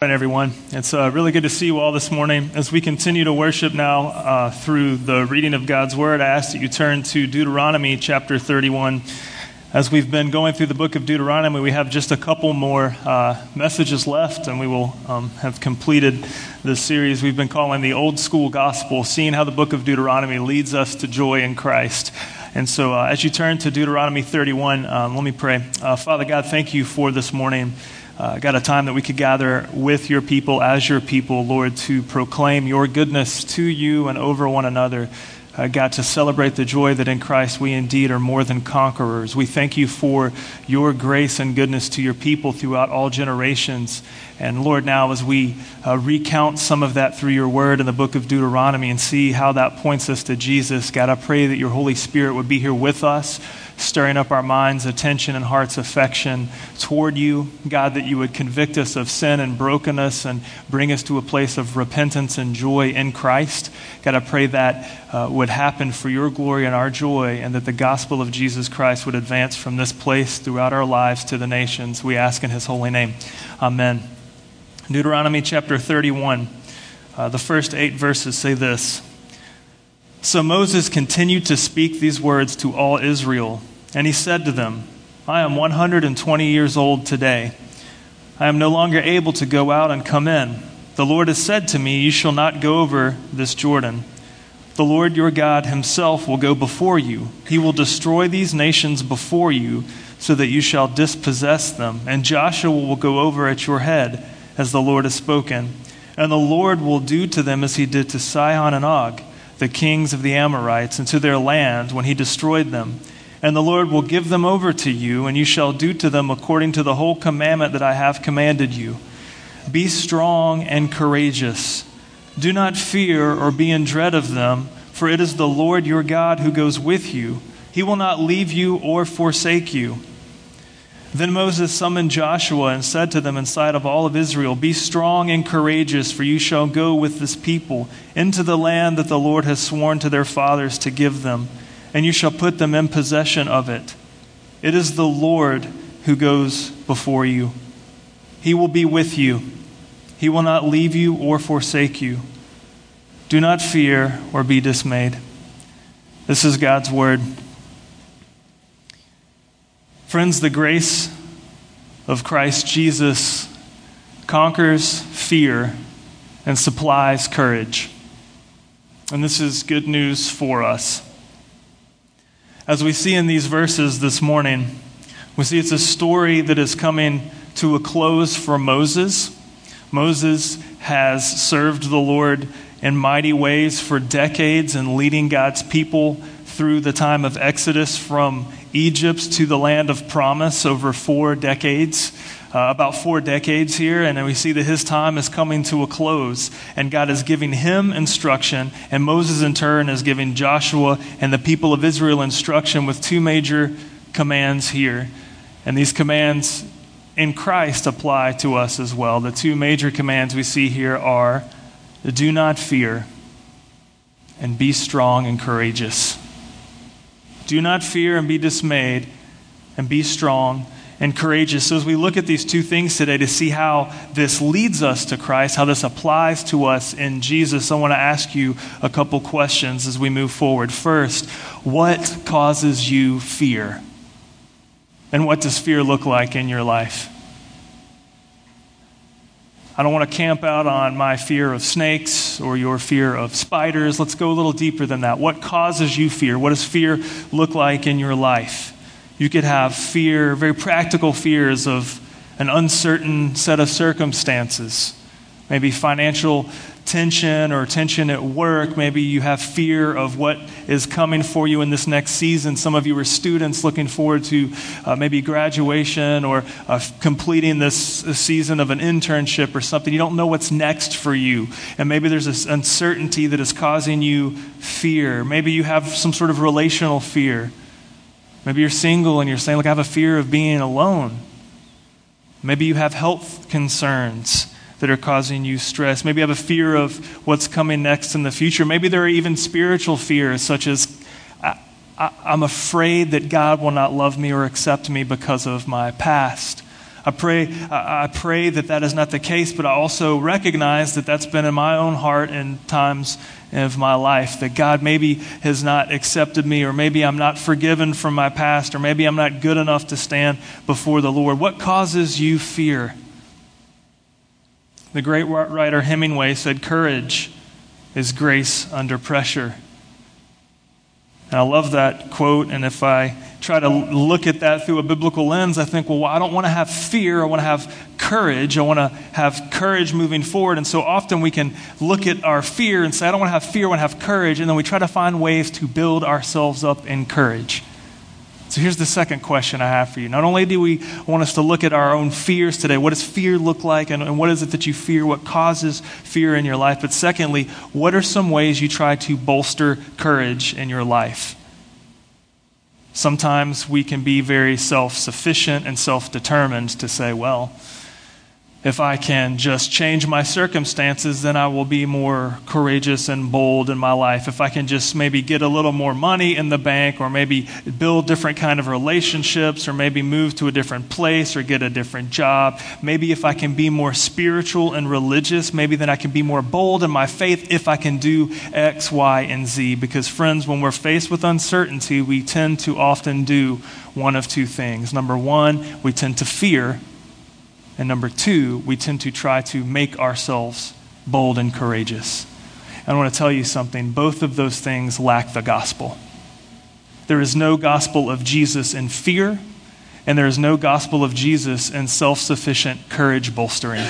Right, everyone. It's uh, really good to see you all this morning. As we continue to worship now uh, through the reading of God's Word, I ask that you turn to Deuteronomy chapter 31. As we've been going through the book of Deuteronomy, we have just a couple more uh, messages left, and we will um, have completed this series we've been calling the Old School Gospel, seeing how the book of Deuteronomy leads us to joy in Christ. And so, uh, as you turn to Deuteronomy 31, um, let me pray. Uh, Father God, thank you for this morning uh, got a time that we could gather with your people as your people, Lord, to proclaim your goodness to you and over one another. Uh, God, to celebrate the joy that in Christ we indeed are more than conquerors. We thank you for your grace and goodness to your people throughout all generations. And Lord, now as we uh, recount some of that through your word in the book of Deuteronomy and see how that points us to Jesus, God, I pray that your Holy Spirit would be here with us stirring up our minds' attention and heart's affection toward you. God, that you would convict us of sin and brokenness and bring us to a place of repentance and joy in Christ. God, I pray that uh, would happen for your glory and our joy, and that the gospel of Jesus Christ would advance from this place throughout our lives to the nations. We ask in his holy name. Amen. Deuteronomy chapter 31, uh, the first eight verses say this. So Moses continued to speak these words to all Israel, and he said to them, I am 120 years old today. I am no longer able to go out and come in. The Lord has said to me, You shall not go over this Jordan. The Lord your God himself will go before you. He will destroy these nations before you, so that you shall dispossess them. And Joshua will go over at your head, as the Lord has spoken. And the Lord will do to them as he did to Sihon and Og the kings of the Amorites, into their land when he destroyed them. And the Lord will give them over to you, and you shall do to them according to the whole commandment that I have commanded you. Be strong and courageous. Do not fear or be in dread of them, for it is the Lord your God who goes with you. He will not leave you or forsake you. Then Moses summoned Joshua and said to them in sight of all of Israel, Be strong and courageous, for you shall go with this people into the land that the Lord has sworn to their fathers to give them, and you shall put them in possession of it. It is the Lord who goes before you. He will be with you, He will not leave you or forsake you. Do not fear or be dismayed. This is God's word. Friends, the grace of Christ Jesus conquers fear and supplies courage. And this is good news for us. As we see in these verses this morning, we see it's a story that is coming to a close for Moses. Moses has served the Lord in mighty ways for decades and leading God's people through the time of Exodus from Egypt to the land of promise over four decades. Uh, about four decades here, and we see that his time is coming to a close, and God is giving him instruction, and Moses, in turn, is giving Joshua and the people of Israel instruction with two major commands here. And these commands in Christ apply to us as well. The two major commands we see here are do not fear, and be strong and courageous. Do not fear and be dismayed, and be strong and courageous. So, as we look at these two things today to see how this leads us to Christ, how this applies to us in Jesus, I want to ask you a couple questions as we move forward. First, what causes you fear? And what does fear look like in your life? I don't want to camp out on my fear of snakes or your fear of spiders. Let's go a little deeper than that. What causes you fear? What does fear look like in your life? You could have fear, very practical fears of an uncertain set of circumstances, maybe financial tension or tension at work. Maybe you have fear of what is coming for you in this next season. Some of you are students looking forward to uh, maybe graduation or uh, completing this season of an internship or something. You don't know what's next for you. And maybe there's this uncertainty that is causing you fear. Maybe you have some sort of relational fear. Maybe you're single and you're saying, Look, I have a fear of being alone. Maybe you have health concerns that are causing you stress. Maybe you have a fear of what's coming next in the future. Maybe there are even spiritual fears, such as I, am afraid that God will not love me or accept me because of my past. I pray, I pray that that is not the case, but I also recognize that that's been in my own heart in times of my life. That God maybe has not accepted me, or maybe I'm not forgiven from my past, or maybe I'm not good enough to stand before the Lord. What causes you fear? The great writer Hemingway said, Courage is grace under pressure. And I love that quote, and if I try to look at that through a biblical lens, I think, well, I don't want to have fear. I want to have courage. I want to have courage moving forward. And so often we can look at our fear and say, I don't want to have fear, I want to have courage. And then we try to find ways to build ourselves up in courage. So here's the second question I have for you. Not only do we want us to look at our own fears today, what does fear look like, and, and, what is it that you fear, what causes fear in your life, but secondly, what are some ways you try to bolster courage in your life? Sometimes we can be very self sufficient and self determined to say, well, if I can just change my circumstances, then I will be more courageous and bold in my life. If I can just maybe get a little more money in the bank, or maybe build different kind of relationships, or maybe move to a different place, or get a different job. Maybe if I can be more spiritual and religious, maybe then I can be more bold in my faith if I can do X, Y, and Z. Because, friends, when we're faced with uncertainty, we tend to often do one of two things. Number one, we tend to fear and number two, we tend to try to make ourselves bold and courageous. I want to tell you something both of those things lack the gospel. There is no gospel of Jesus in fear, and there is no gospel of Jesus in self sufficient courage bolstering.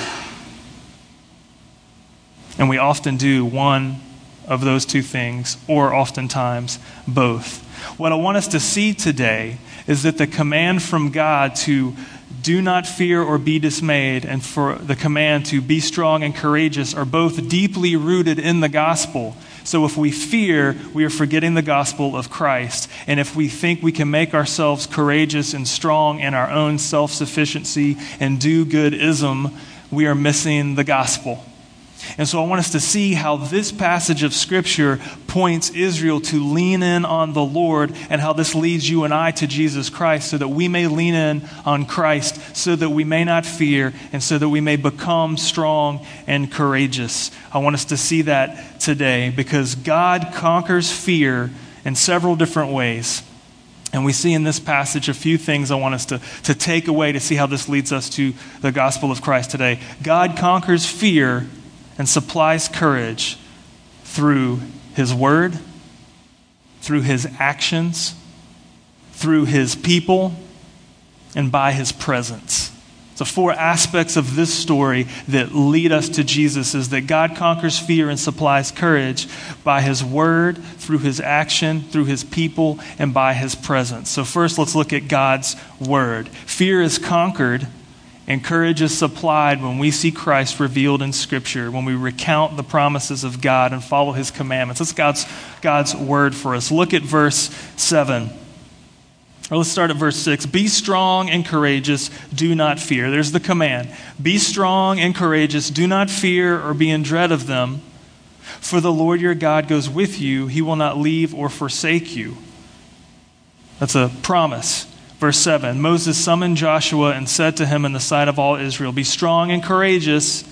And we often do one of those two things, or oftentimes both. What I want us to see today is that the command from God to do not fear or be dismayed, and for the command to be strong and courageous are both deeply rooted in the gospel. So if we fear, we are forgetting the gospel of Christ. And if we think we can make ourselves courageous and strong in our own self sufficiency and do goodism, we are missing the gospel. And so I want us to see how this passage of Scripture points Israel to lean in on the Lord and how this leads you and I to Jesus Christ so that we may lean in on Christ, so that we may not fear, and so that we may become strong and courageous. I want us to see that today because God conquers fear in several different ways. And we see in this passage a few things I want us to, to take away to see how this leads us to the gospel of Christ today. God conquers fear and supplies courage through His Word, through His actions, through His people, and by His presence. The four aspects of this story that lead us to Jesus is that God conquers fear and supplies courage by His word, through His action, through His people, and by His presence. So, first, let's look at God's word. Fear is conquered and courage is supplied when we see Christ revealed in Scripture, when we recount the promises of God and follow His commandments. That's God's, God's word for us. Look at verse 7. Or let's start at verse 6. Be strong and courageous, do not fear. There's the command. Be strong and courageous, do not fear or be in dread of them. For the Lord your God goes with you, he will not leave or forsake you. That's a promise. Verse 7 Moses summoned Joshua and said to him in the sight of all Israel, Be strong and courageous,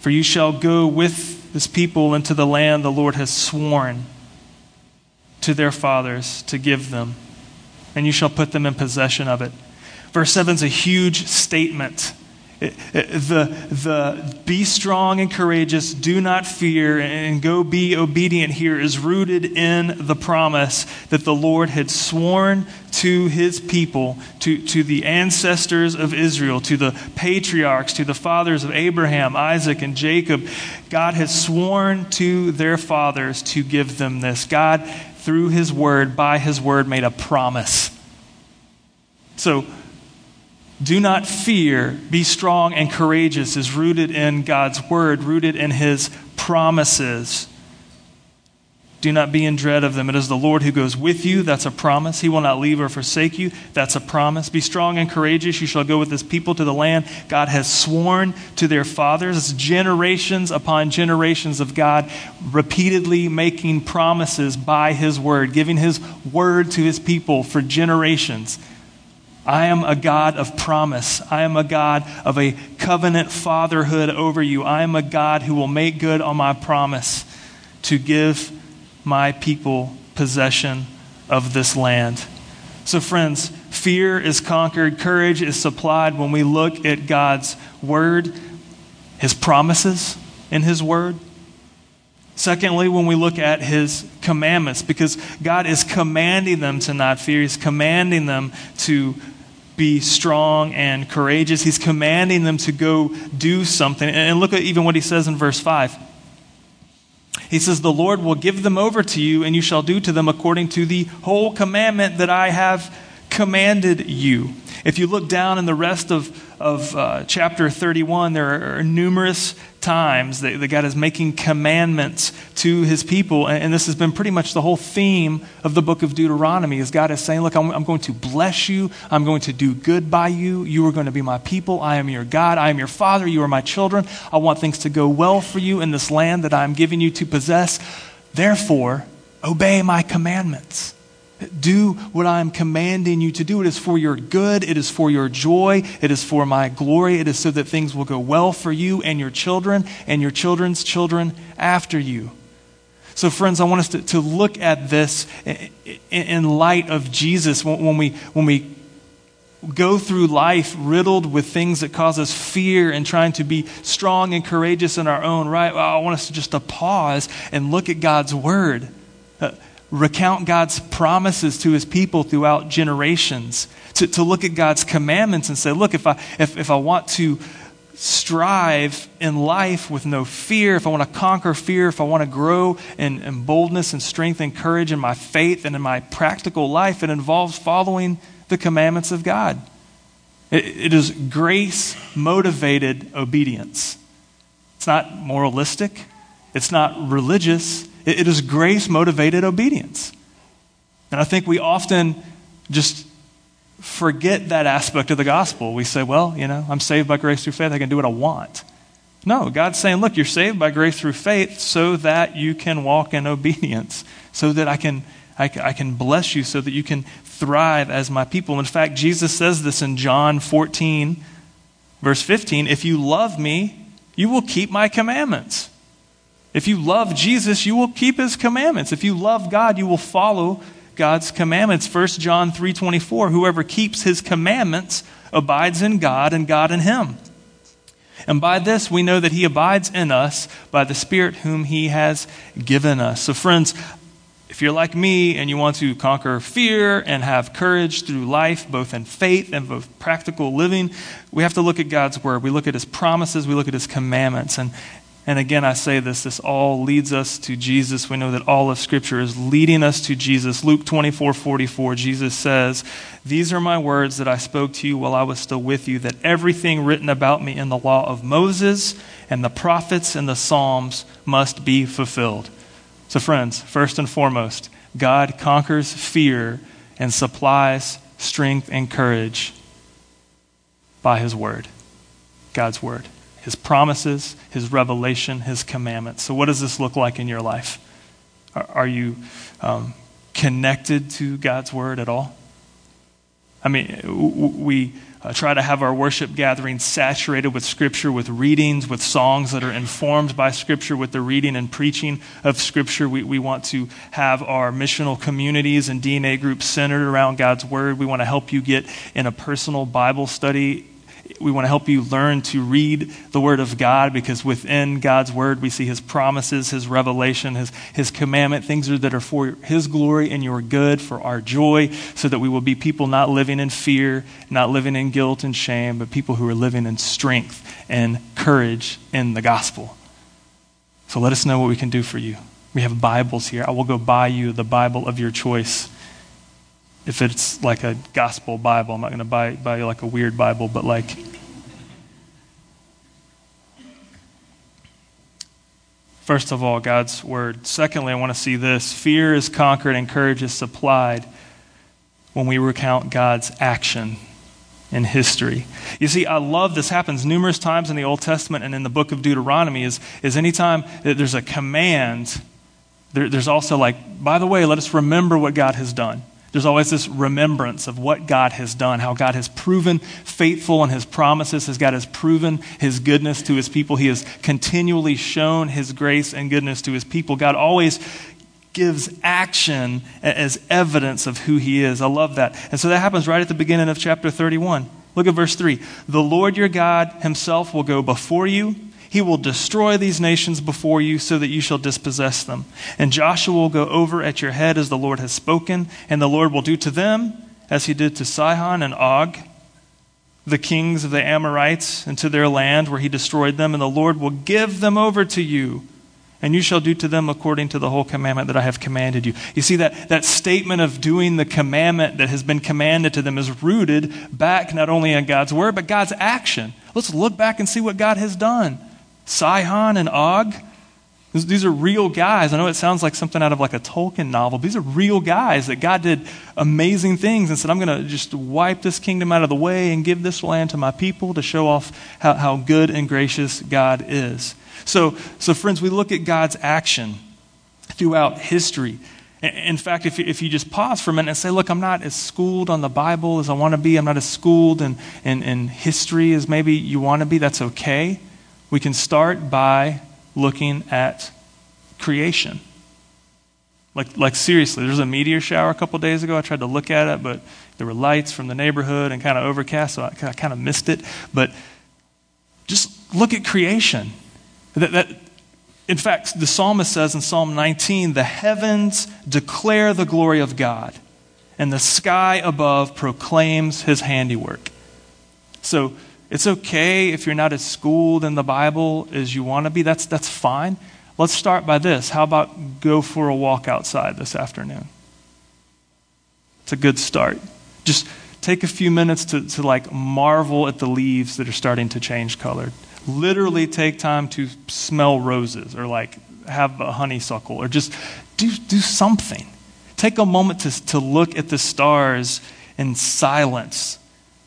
for you shall go with this people into the land the Lord has sworn to their fathers to give them, and you shall put them in possession of it. Verse 7 is a huge statement the, the be strong and courageous, do not fear, and go be obedient here is rooted in the promise that the Lord had sworn to his people, to, to the ancestors of Israel, to the patriarchs, to the fathers of Abraham, Isaac, and Jacob. God has sworn to their fathers to give them this. God, through his word, by his word, made a promise. So, do not fear, be strong and courageous is rooted in God's word, rooted in his promises. Do not be in dread of them. It is the Lord who goes with you. That's a promise. He will not leave or forsake you. That's a promise. Be strong and courageous. You shall go with his people to the land God has sworn to their fathers. It's generations upon generations of God repeatedly making promises by his word, giving his word to his people for generations. I am a God of promise. I am a God of a covenant fatherhood over you. I am a God who will make good on my promise to give my people possession of this land. So, friends, fear is conquered, courage is supplied when we look at God's word, his promises in his word. Secondly, when we look at his commandments, because God is commanding them to not fear, he's commanding them to be strong and courageous. He's commanding them to go do something. And look at even what he says in verse 5. He says, The Lord will give them over to you, and you shall do to them according to the whole commandment that I have commanded you. If you look down in the rest of, of uh, chapter 31, there are numerous times that, that, God is making commandments to his people. And, and, this has been pretty much the whole theme of the book of Deuteronomy is God is saying, look, I'm, I'm going to bless you. I'm going to do good by you. You are going to be my people. I am your God. I am your father. You are my children. I want things to go well for you in this land that I'm giving you to possess. Therefore, obey my commandments. Do what I am commanding you to do. It is for your good. It is for your joy. It is for my glory. It is so that things will go well for you and your children and your children's children after you. So, friends, I want us to, to look at this in light of Jesus when we, when we go through life riddled with things that cause us fear and trying to be strong and courageous in our own right. I want us to just to pause and look at God's word. Recount God's promises to his people throughout generations, to, to look at God's commandments and say, look, if I, if, if I want to strive in life with no fear, if I want to conquer fear, if I want to grow in, in boldness and strength and courage in my faith and in my practical life, it involves following the commandments of God. it, it is grace motivated obedience. It's not moralistic, it's not religious, it is grace motivated obedience. And I think we often just forget that aspect of the gospel. We say, well, you know, I'm saved by grace through faith. I can do what I want. No, God's saying, look, you're saved by grace through faith so that you can walk in obedience, so that I can, I, I can bless you, so that you can thrive as my people. In fact, Jesus says this in John 14, verse 15 If you love me, you will keep my commandments. If you love Jesus, you will keep his commandments. If you love God, you will follow God's commandments. 1 John 3:24, whoever keeps his commandments abides in God and God in him. And by this we know that he abides in us by the Spirit whom he has given us. So friends, if you're like me and you want to conquer fear and have courage through life, both in faith and both practical living, we have to look at God's word. We look at his promises, we look at his commandments. And, and again, I say this this all leads us to Jesus. We know that all of Scripture is leading us to Jesus. Luke 24 44, Jesus says, These are my words that I spoke to you while I was still with you, that everything written about me in the law of Moses and the prophets and the Psalms must be fulfilled. So, friends, first and foremost, God conquers fear and supplies strength and courage by His Word, God's Word his promises, his revelation, his commandments. So, what does this look like in your life? Are, you um, connected to God's word at all? I mean, we uh, try to have our worship gatherings saturated with Scripture, with readings, with songs that are informed by Scripture, with the reading and preaching of Scripture. We, we want to have our missional communities and DNA groups centered around God's Word. We want to help you get in a personal Bible study we want to help you learn to read the Word of God because within God's Word we see His promises, His revelation, His, His commandment, things that are for His glory and your good, for our joy, so that we will be people not living in fear, not living in guilt and shame, but people who are living in strength and courage in the gospel. So let us know what we can do for you. We have Bibles here. I will go buy you the Bible of your choice if it's like a gospel Bible. I'm not going to buy, buy like a weird Bible, but like. First of all, God's word. Secondly, I want to see this fear is conquered and courage is supplied when we recount God's action in history. You see, I love this happens numerous times in the Old Testament and in the book of Deuteronomy is, is anytime that there's a command, there, there's also like, by the way, let us remember what God has done. There's always this remembrance of what God has done, how God has proven faithful in his promises, as God has proven his goodness to his people. He has continually shown his grace and goodness to his people. God always gives action as evidence of who he is. I love that. And so that happens right at the beginning of chapter 31. Look at verse 3. The Lord your God himself will go before you. He will destroy these nations before you so that you shall dispossess them. And Joshua will go over at your head as the Lord has spoken, and the Lord will do to them as he did to Sihon and Og, the kings of the Amorites, and to their land where he destroyed them, and the Lord will give them over to you and you shall do to them according to the whole commandment that I have commanded you. You see, that, that statement of doing the commandment that has been commanded to them is rooted back not only in God's word, but God's action. Let's look back and see what God has done. Sihon and Og, these are real guys. I know it sounds like something out of like a Tolkien novel. But these are real guys that God did amazing things and said, I'm going to just wipe this kingdom out of the way and give this land to my people to show off how, how good and gracious God is. So, so, friends, we look at God's action throughout history. In fact, if you, if you just pause for a minute and say, Look, I'm not as schooled on the Bible as I want to be, I'm not as schooled in, in, in history as maybe you want to be, that's okay. We can start by looking at creation. Like, like seriously, there was a meteor shower a couple days ago. I tried to look at it, but there were lights from the neighborhood and kind of overcast, so I, I kind of missed it. But just look at creation. That, that, in fact, the psalmist says in Psalm 19, the heavens declare the glory of God, and the sky above proclaims his handiwork. So it's okay if you're not as schooled in the Bible as you want to be. That's, that's fine. Let's start by this. How about go for a walk outside this afternoon? It's a good start. Just take a few minutes to, to like marvel at the leaves that are starting to change color literally take time to smell roses or like have a honeysuckle or just do, do something. Take a moment to, to look at the stars in silence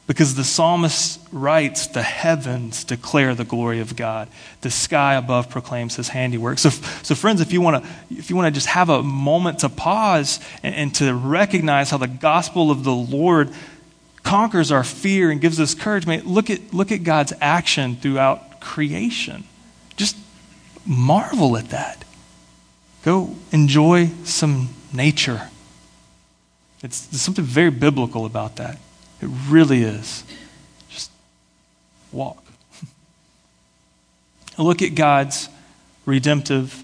because the psalmist writes, The heavens declare the glory of God. The sky above proclaims his handiwork. So, so friends, if you want to if you want to just have a moment to pause and, and to recognize how the gospel of the Lord conquers our fear and gives us courage. Man, look at, look at God's action throughout creation. Just marvel at that. Go enjoy some nature. It's, there's something very biblical about that. It really is. Just walk. Look at God's redemptive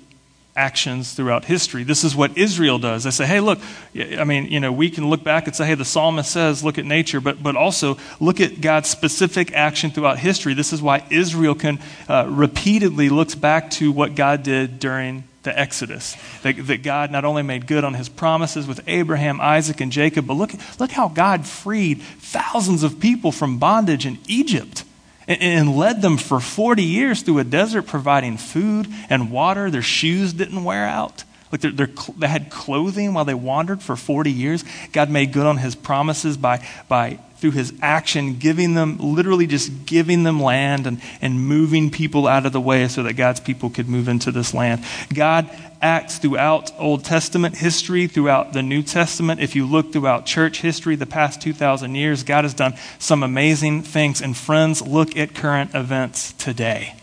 actions throughout history. This is what Israel does. They say, hey, look, I mean, you know, we can look back and say, hey, the psalmist says, look at nature, but, but also look at God's specific action throughout history. This is why Israel can uh, repeatedly looks back to what God did during the Exodus. That, that, God not only made good on his promises with Abraham, Isaac, and Jacob, but look, look how God freed thousands of people from bondage in Egypt and led them for 40 years through a desert providing food and water. Their shoes didn't wear out. Like they're, they're, they had clothing while they wandered for 40 years. God made good on his promises by, by through his action, giving them, literally just giving them land and, and moving people out of the way so that God's people could move into this land. God acts throughout Old Testament history, throughout the New Testament. If you look throughout church history, the past 2,000 years, God has done some amazing things. And friends, look at current events today.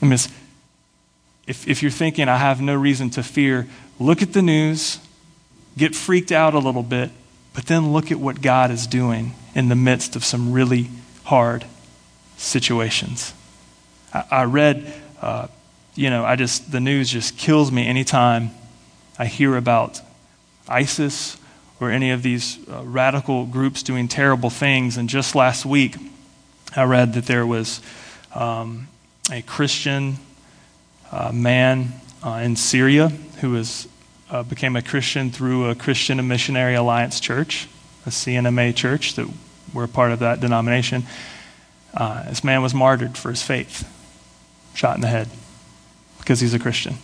I mean, if, if you're thinking, I have no reason to fear, look at the news, get freaked out a little bit, but then look at what God is doing in the midst of some really hard situations. I, I read, uh, you know, I just, the news just kills me anytime I hear about ISIS or any of these uh, radical groups doing terrible things. And just last week, I read that there was um, a Christian uh, man uh, in Syria who was uh, became a Christian through a Christian and Missionary Alliance Church, a C&MA church that we're part of that denomination. Uh, this man was martyred for his faith, shot in the head because he's a Christian.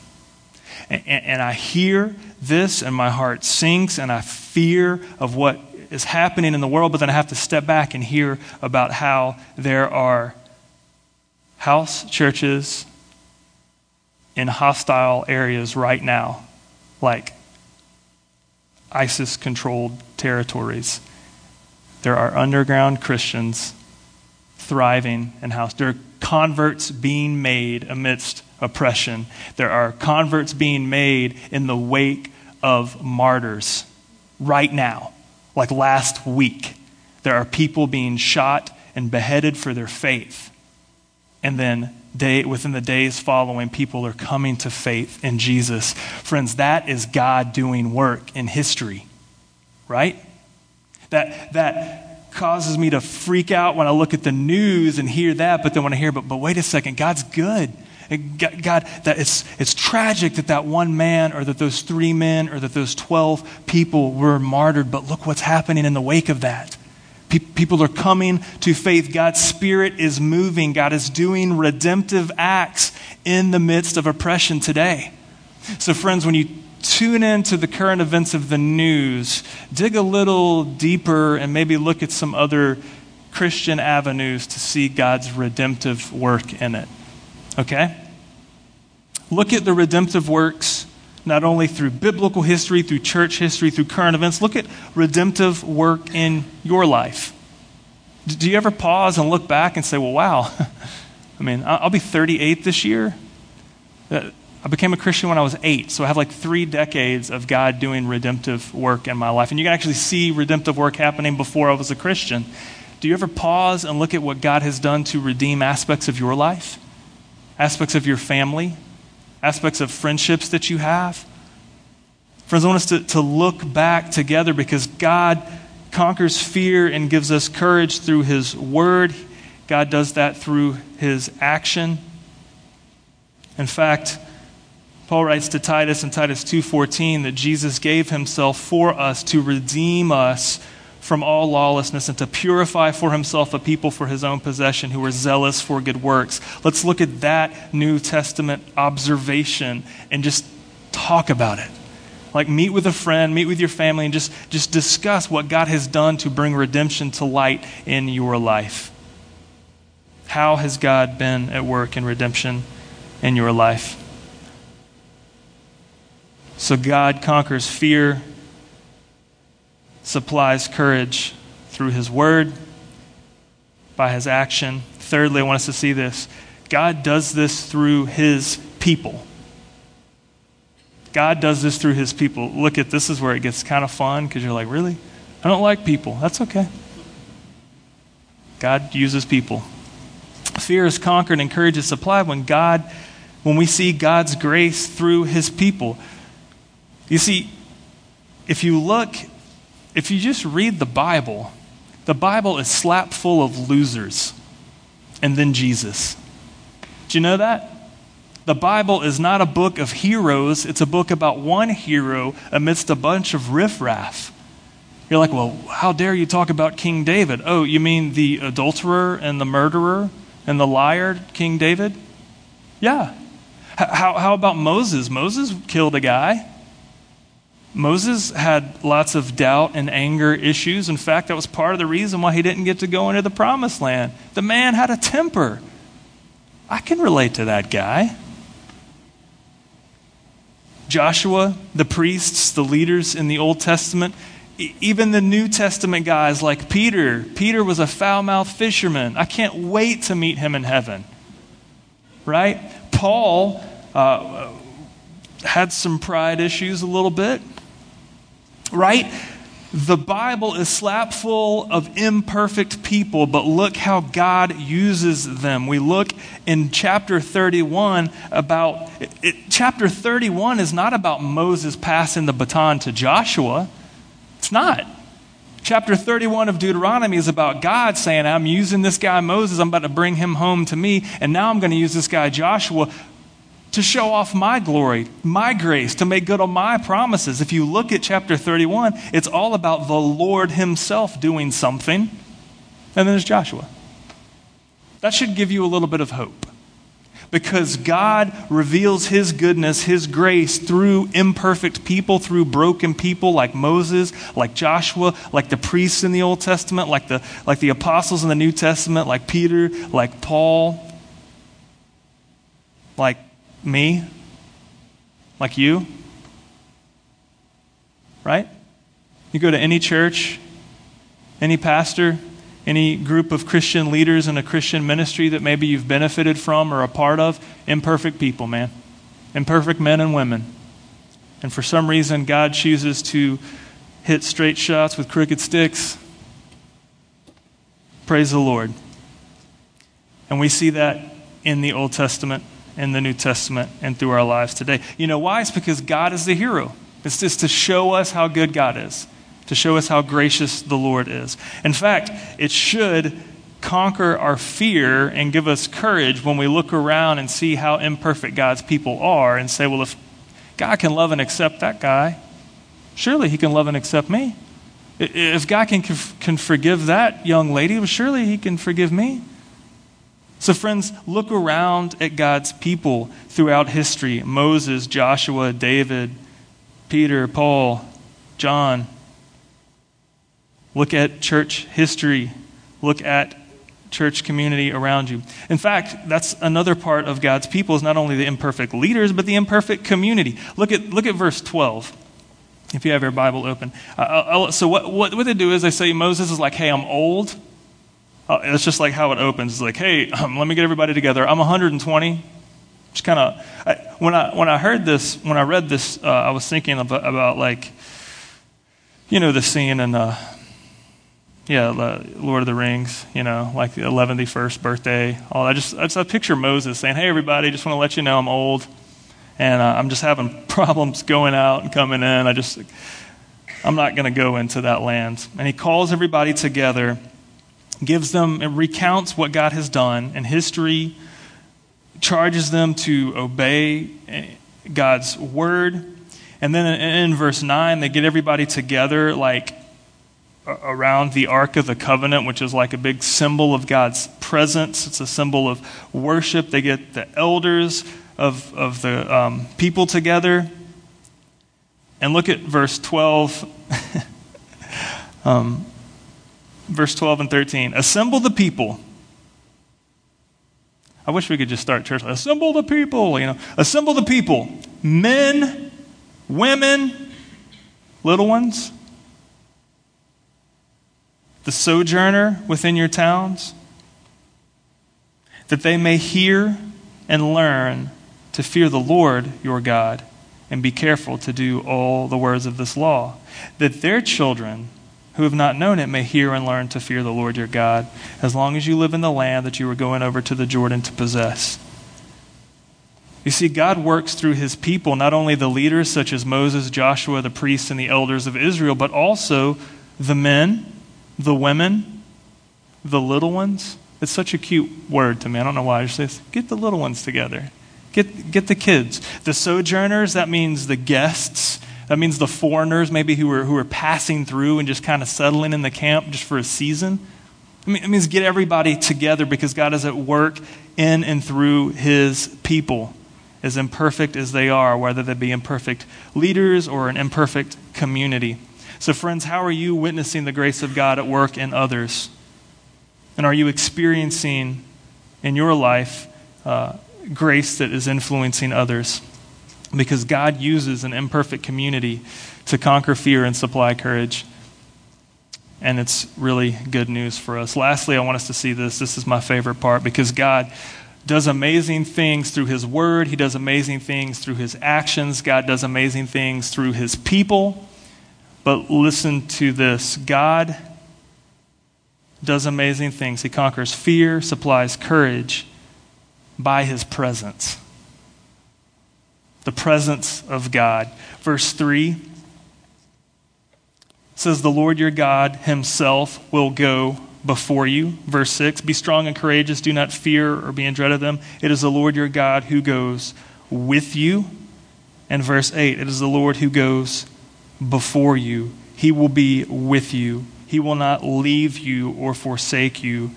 And, and, I hear this and my heart sinks and I fear of what is happening in the world, but then I have to step back and hear about how there are house churches in hostile areas right now like ISIS controlled territories. There are underground Christians thriving in house. There are converts being made amidst oppression. There are converts being made in the wake of martyrs right now, like last week. There are people being shot and beheaded for their faith. And then day, within the days following, people are coming to faith in Jesus. Friends, that is God doing work in history, right? That, that causes me to freak out when I look at the news and hear that, but then when I hear, but, but wait a second, God's good. God, that it's, it's tragic that that one man or that those three men or that those 12 people were martyred, but look what's happening in the wake of that. People are coming to faith. God's Spirit is moving. God is doing redemptive acts in the midst of oppression today. So, friends, when you tune in to the current events of the news, dig a little deeper and maybe look at some other Christian avenues to see God's redemptive work in it. Okay? Look at the redemptive works not only through biblical history, through church history, through current events. Look at redemptive work in your life. Do you ever pause and look back and say, well, wow, I mean, I'll be 38 this year. Uh, I became a Christian when I was eight, so I have like three decades of God doing redemptive work in my life. And you can actually see redemptive work happening before I was a Christian. Do you ever pause and look at what God has done to redeem aspects of your life? aspects of your family, aspects of friendships that you have. Friends, I want us to, to look back together because God conquers fear and gives us courage through His Word. God does that through His action. In fact, Paul writes to Titus in Titus 2:14 that Jesus gave himself for us to redeem us from all lawlessness and to purify for himself a people for his own possession who are zealous for good works. Let's look at that New Testament observation and just talk about it. Like meet with a friend, meet with your family, and just, just discuss what God has done to bring redemption to light in your life. How has God been at work in redemption in your life? So God conquers fear supplies courage through his word, by his action. Thirdly, I want us to see this God does this through his people. God does this through his people. Look at this is where it gets kind of fun because you're like, really? I don't like people. That's okay. God uses people. Fear is conquered and courage is supplied when God, when we see God's grace through his people. You see, if you look if you just read the Bible, the Bible is slap full of losers and then Jesus. Do you know that? The Bible is not a book of heroes, it's a book about one hero amidst a bunch of riffraff. You're like, well, how dare you talk about King David? Oh, you mean the adulterer and the murderer and the liar, King David? Yeah. How, how about Moses? Moses killed a guy. Moses had lots of doubt and anger issues. In fact, that was part of the reason why he didn't get to go into the promised land. The man had a temper. I can relate to that guy. Joshua, the priests, the leaders in the Old Testament, even the New Testament guys like Peter. Peter was a foul mouthed fisherman. I can't wait to meet him in heaven. Right? Paul uh, had some pride issues a little bit right? The Bible is slap full of imperfect people, but look how God uses them. We look in chapter 31 about, it, chapter 31 is not about Moses passing the baton to Joshua. It's not. Chapter 31 of Deuteronomy is about God saying, I'm using this guy Moses, I'm about to bring him home to me, and now I'm going to use this guy Joshua to show off my glory, my grace, to make good on my promises. If you look at chapter 31, it's all about the Lord Himself doing something. And then there's Joshua. That should give you a little bit of hope. Because God reveals His goodness, His grace through imperfect people, through broken people like Moses, like Joshua, like the priests in the Old Testament, like the, like the apostles in the New Testament, like Peter, like Paul, like me, like you, right? You go to any church, any pastor, any group of Christian leaders in a Christian ministry that maybe you've benefited from or a part of, imperfect people, man. Imperfect men and women. And for some reason, God chooses to hit straight shots with crooked sticks. Praise the Lord. And we see that in the Old Testament, in the New Testament, and through our lives today. You know why? It's because God is the hero. It's just to show us how good God is to show us how gracious the Lord is. In fact, it should conquer our fear and give us courage when we look around and see how imperfect God's people are and say, well, if God can love and accept that guy, surely he can love and accept me. If God can, can forgive that young lady, well, surely he can forgive me. So, friends, look around at God's people throughout history Moses, Joshua, David, Peter, Paul, John. Look at church history. Look at church community around you. In fact, that's another part of God's people is not only the imperfect leaders, but the imperfect community. Look at, look at verse 12. If you have your Bible open. Uh, so, what, what, what, they do is they say, Moses is like, hey, I'm old. Uh, it's just like how it opens. It's like, hey, um, let me get everybody together. I'm 120. Just kind of, when I, when I heard this, when I read this, uh, I was thinking about, about, like, you know, the scene in uh, yeah, Lord of the Rings, you know, like the 111st birthday. All I just, I just picture Moses saying, "Hey, everybody, just want to let you know I'm old, and uh, I'm just having problems going out and coming in. I just, I'm not going to go into that land." And he calls everybody together, gives them, and recounts what God has done in history, charges them to obey eh, God's word, and then in, verse nine, they get everybody together, like around the Ark of the Covenant, which is like a big symbol of God's presence. It's a symbol of worship. They get the elders of, of the um, people together. And look at verse 12. um, verse 12 and 13. Assemble the people. I wish we could just start church. Assemble the people, you know. Assemble the people. Men, women, little ones the sojourner within your towns, that they may hear and learn to fear the Lord your God and be careful to do all the words of this law, that their children who have not known it may hear and learn to fear the Lord your God as long as you live in the land that you are going over to the Jordan to possess. You see, God works through his people, not only the leaders such as Moses, Joshua, the priests, and the elders of Israel, but also the men the women, the little ones. It's such a cute word to me. I don't know why. I just say, get the little ones together. Get, get the kids. The sojourners, that means the guests. That means the foreigners, maybe who are, who are passing through and just kind of settling in the camp just for a season. I mean, it means get everybody together because God is at work in and through his people, as imperfect as they are, whether they be imperfect leaders or an imperfect community. So, friends, how are you witnessing the grace of God at work in others? And are you experiencing in your life uh, grace that is influencing others? Because God uses an imperfect community to conquer fear and supply courage. And it's really good news for us. Lastly, I want us to see this. This is my favorite part because God does amazing things through His Word, He does amazing things through His actions, God does amazing things through His people. But listen to this God does amazing things. He conquers fear, supplies courage by his presence. The presence of God. Verse 3 says, The Lord your God himself will go before you. Verse 6 Be strong and courageous. Do not fear or be in dread of them. It is the Lord your God who goes with you. And verse 8 It is the Lord who goes before you. He will be with you. He will not leave you or forsake you.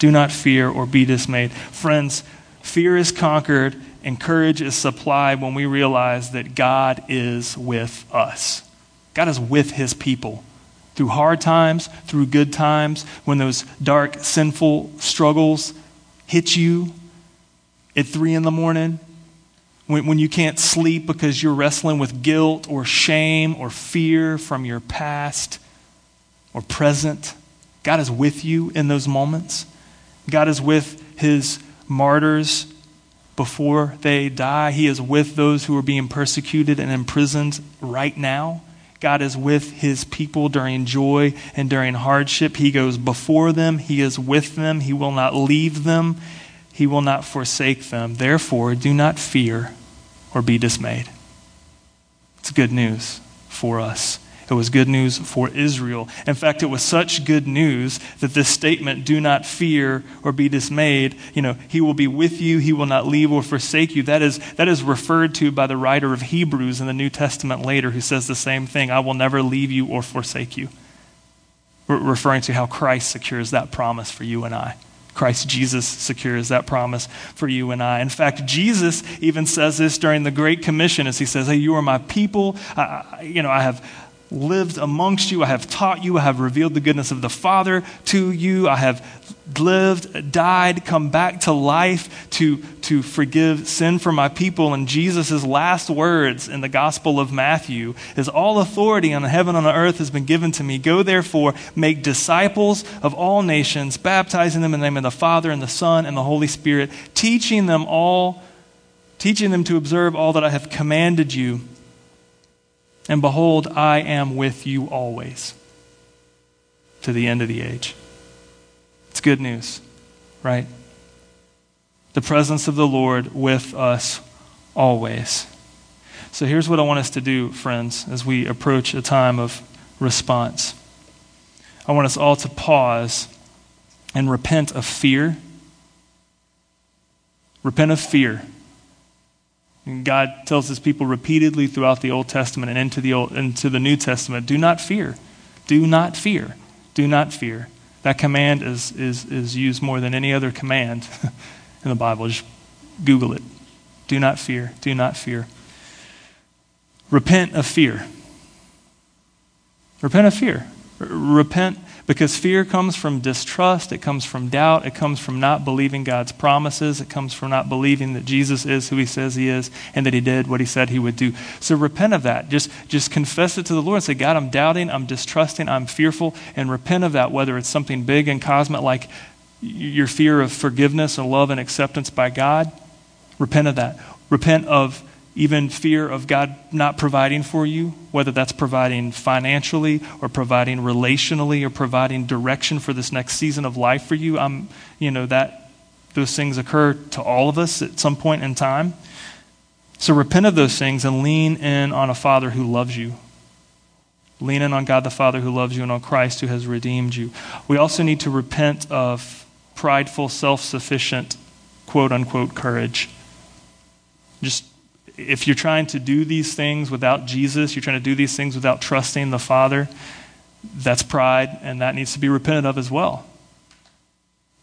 Do not fear or be dismayed. Friends, fear is conquered and courage is supplied when we realize that God is with us. God is with his people. Through hard times, through good times, when those dark, sinful struggles hit you at three in the morning, when, when you can't sleep because you're wrestling with guilt or shame or fear from your past or present. God is with you in those moments. God is with his martyrs before they die. He is with those who are being persecuted and imprisoned right now. God is with his people during joy and during hardship. He goes before them, he is with them, he will not leave them, he will not forsake them. Therefore, do not fear or be dismayed. It's good news for us. It was good news for Israel. In fact, it was such good news that this statement, do not fear or be dismayed, you know, he will be with you, he will not leave or forsake you. That is, that is referred to by the writer of Hebrews in the New Testament later, who says the same thing I will never leave you or forsake you. Re- referring to how Christ secures that promise for you and I. Christ Jesus secures that promise for you and I. In fact, Jesus even says this during the Great Commission as he says, Hey, you are my people. I, you know, I have lived amongst you. I have taught you. I have revealed the goodness of the Father to you. I have lived, died, come back to life to, to forgive sin for my people. And Jesus' last words in the Gospel of Matthew is All authority on heaven and on earth has been given to me. Go therefore, make disciples of all nations, baptizing them in the name of the Father and the Son and the Holy Spirit, teaching them all, teaching them to observe all that I have commanded you. And behold, I am with you always to the end of the age. It's good news, right? The presence of the Lord with us always. So here's what I want us to do, friends, as we approach a time of response. I want us all to pause and repent of fear. Repent of fear. God tells his people repeatedly throughout the Old Testament and into the, Old, into the New Testament do not fear. Do not fear. Do not fear. That command is, is, is used more than any other command in the Bible. Just Google it. Do not fear. Do not fear. Repent of fear. Repent of fear. Repent because fear comes from distrust, it comes from doubt, it comes from not believing God's promises, it comes from not believing that Jesus is who he says he is and that he did what he said he would do. So repent of that. Just, just confess it to the Lord and say, God, I'm doubting, I'm distrusting, I'm fearful, and repent of that, whether it's something big and cosmic like your fear of forgiveness and love and acceptance by God. Repent of that. Repent of even fear of God not providing for you, whether that's providing financially or providing relationally or providing direction for this next season of life for you. I'm, you know, that those things occur to all of us at some point in time. So repent of those things and lean in on a Father who loves you. Lean in on God the Father who loves you and on Christ who has redeemed you. We also need to repent of prideful, self sufficient, quote unquote, courage. Just if you're trying to do these things without Jesus, you're trying to do these things without trusting the Father, that's pride, and that needs to be repented of as well.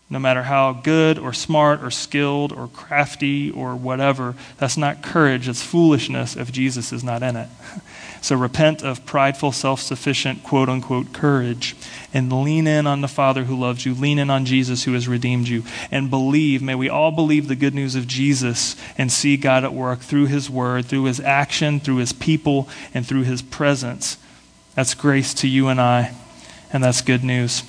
No matter how good or smart or skilled or crafty or whatever, that's not courage, it's foolishness if Jesus is not in it. So repent of prideful, self sufficient, quote unquote, courage and lean in on the Father who loves you. Lean in on Jesus who has redeemed you. And believe, may we all believe the good news of Jesus and see God at work through his word, through his action, through his people, and through his presence. That's grace to you and I, and that's good news.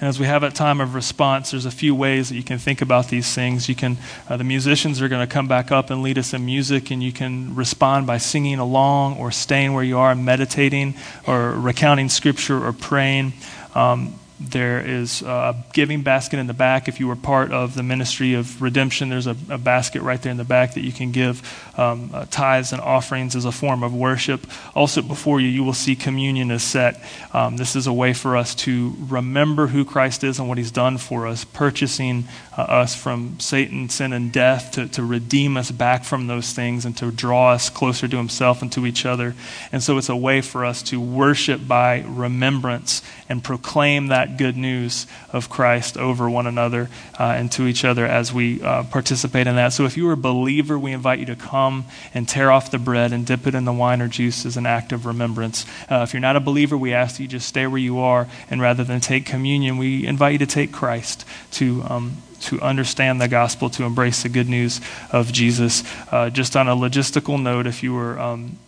And as we have a time of response, there's a few ways that you can think about these things. You can, uh, the musicians are going to come back up and lead us in music, and you can respond by singing along, or staying where you are, meditating, or recounting scripture, or praying. Um, there is a giving basket in the back. If you were part of the ministry of redemption, there's a, a basket right there in the back that you can give um, uh, tithes and offerings as a form of worship. Also, before you, you will see communion is set. Um, this is a way for us to remember who Christ is and what he's done for us, purchasing uh, us from Satan, sin, and death, to, to redeem us back from those things and to draw us closer to himself and to each other. And so it's a way for us to worship by remembrance and proclaim that good news of Christ over one another uh, and to each other as we uh, participate in that. So if you are a believer, we invite you to come and tear off the bread and dip it in the wine or juice as an act of remembrance. Uh, if you're not a believer, we ask that you just stay where you are, and rather than take communion, we invite you to take Christ to. Um, to understand the gospel, to embrace the good news of Jesus. Uh, just on a logistical note, if you were um,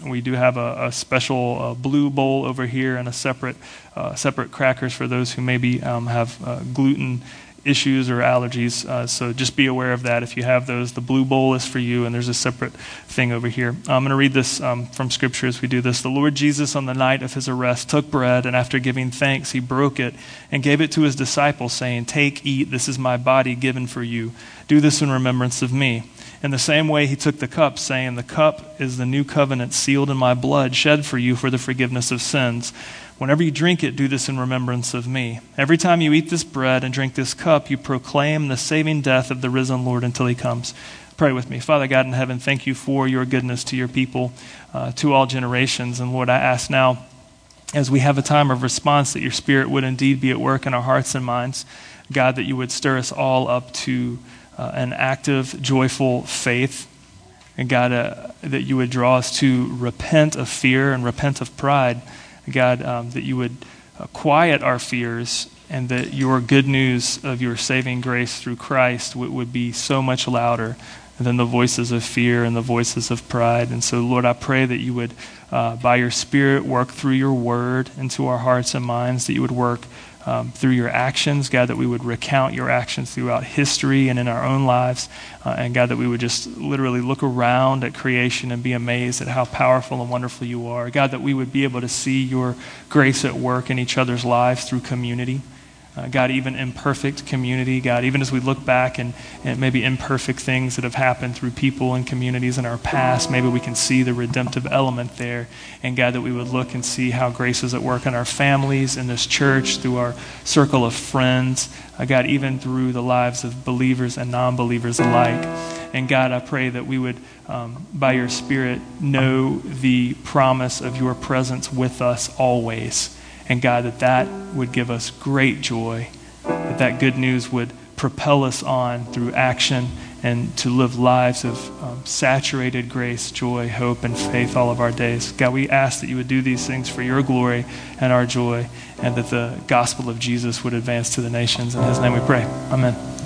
we do have a, a special uh, blue bowl over here and a separate uh, separate crackers for those who maybe um, have uh, gluten issues or allergies. Uh, so just be aware of that. If you have those, the blue bowl is for you, and there's a separate thing over here. I'm going to read this um, from Scripture as we do this. The Lord Jesus, on the night of his arrest, took bread, and after giving thanks, he broke it and gave it to his disciples, saying, Take, eat, this is my body given for you. Do this in remembrance of me. In the same way, he took the cup, saying, The cup is the new covenant sealed in my blood, shed for you for the forgiveness of sins. Whenever you drink it, do this in remembrance of me. Every time you eat this bread and drink this cup, you proclaim the saving death of the risen Lord until he comes. Pray with me. Father God in heaven, thank you for your goodness to your people, uh, to all generations. And Lord, I ask now, as we have a time of response, that your Spirit would indeed be at work in our hearts and minds. God, that you would stir us all up to uh, an active, joyful faith. And God, uh, that you would draw us to repent of fear and repent of pride. God, um, that you would uh, quiet our fears and that your good news of your saving grace through Christ w- would be so much louder than the voices of fear and the voices of pride. And so, Lord, I pray that you would, uh, by your Spirit, work through your word into our hearts and minds, that you would work um, through your actions, God, that we would recount your actions throughout history and in our own lives. Uh, and God, that we would just literally look around at creation and be amazed at how powerful and wonderful you are. God, that we would be able to see your grace at work in each other's lives through community. Uh, God, even imperfect community, God, even as we look back and, and maybe imperfect things that have happened through people and communities in our past, maybe we can see the redemptive element there. And God, that we would look and see how grace is at work in our families, in this church, through our circle of friends, uh, God, even through the lives of believers and non believers alike. And God, I pray that we would, um, by your Spirit, know the promise of your presence with us always. And God, that that would give us great joy, that that good news would propel us on through action and to live lives of um, saturated grace, joy, hope, and faith all of our days. God, we ask that you would do these things for your glory and our joy, and that the gospel of Jesus would advance to the nations. In his name we pray. Amen.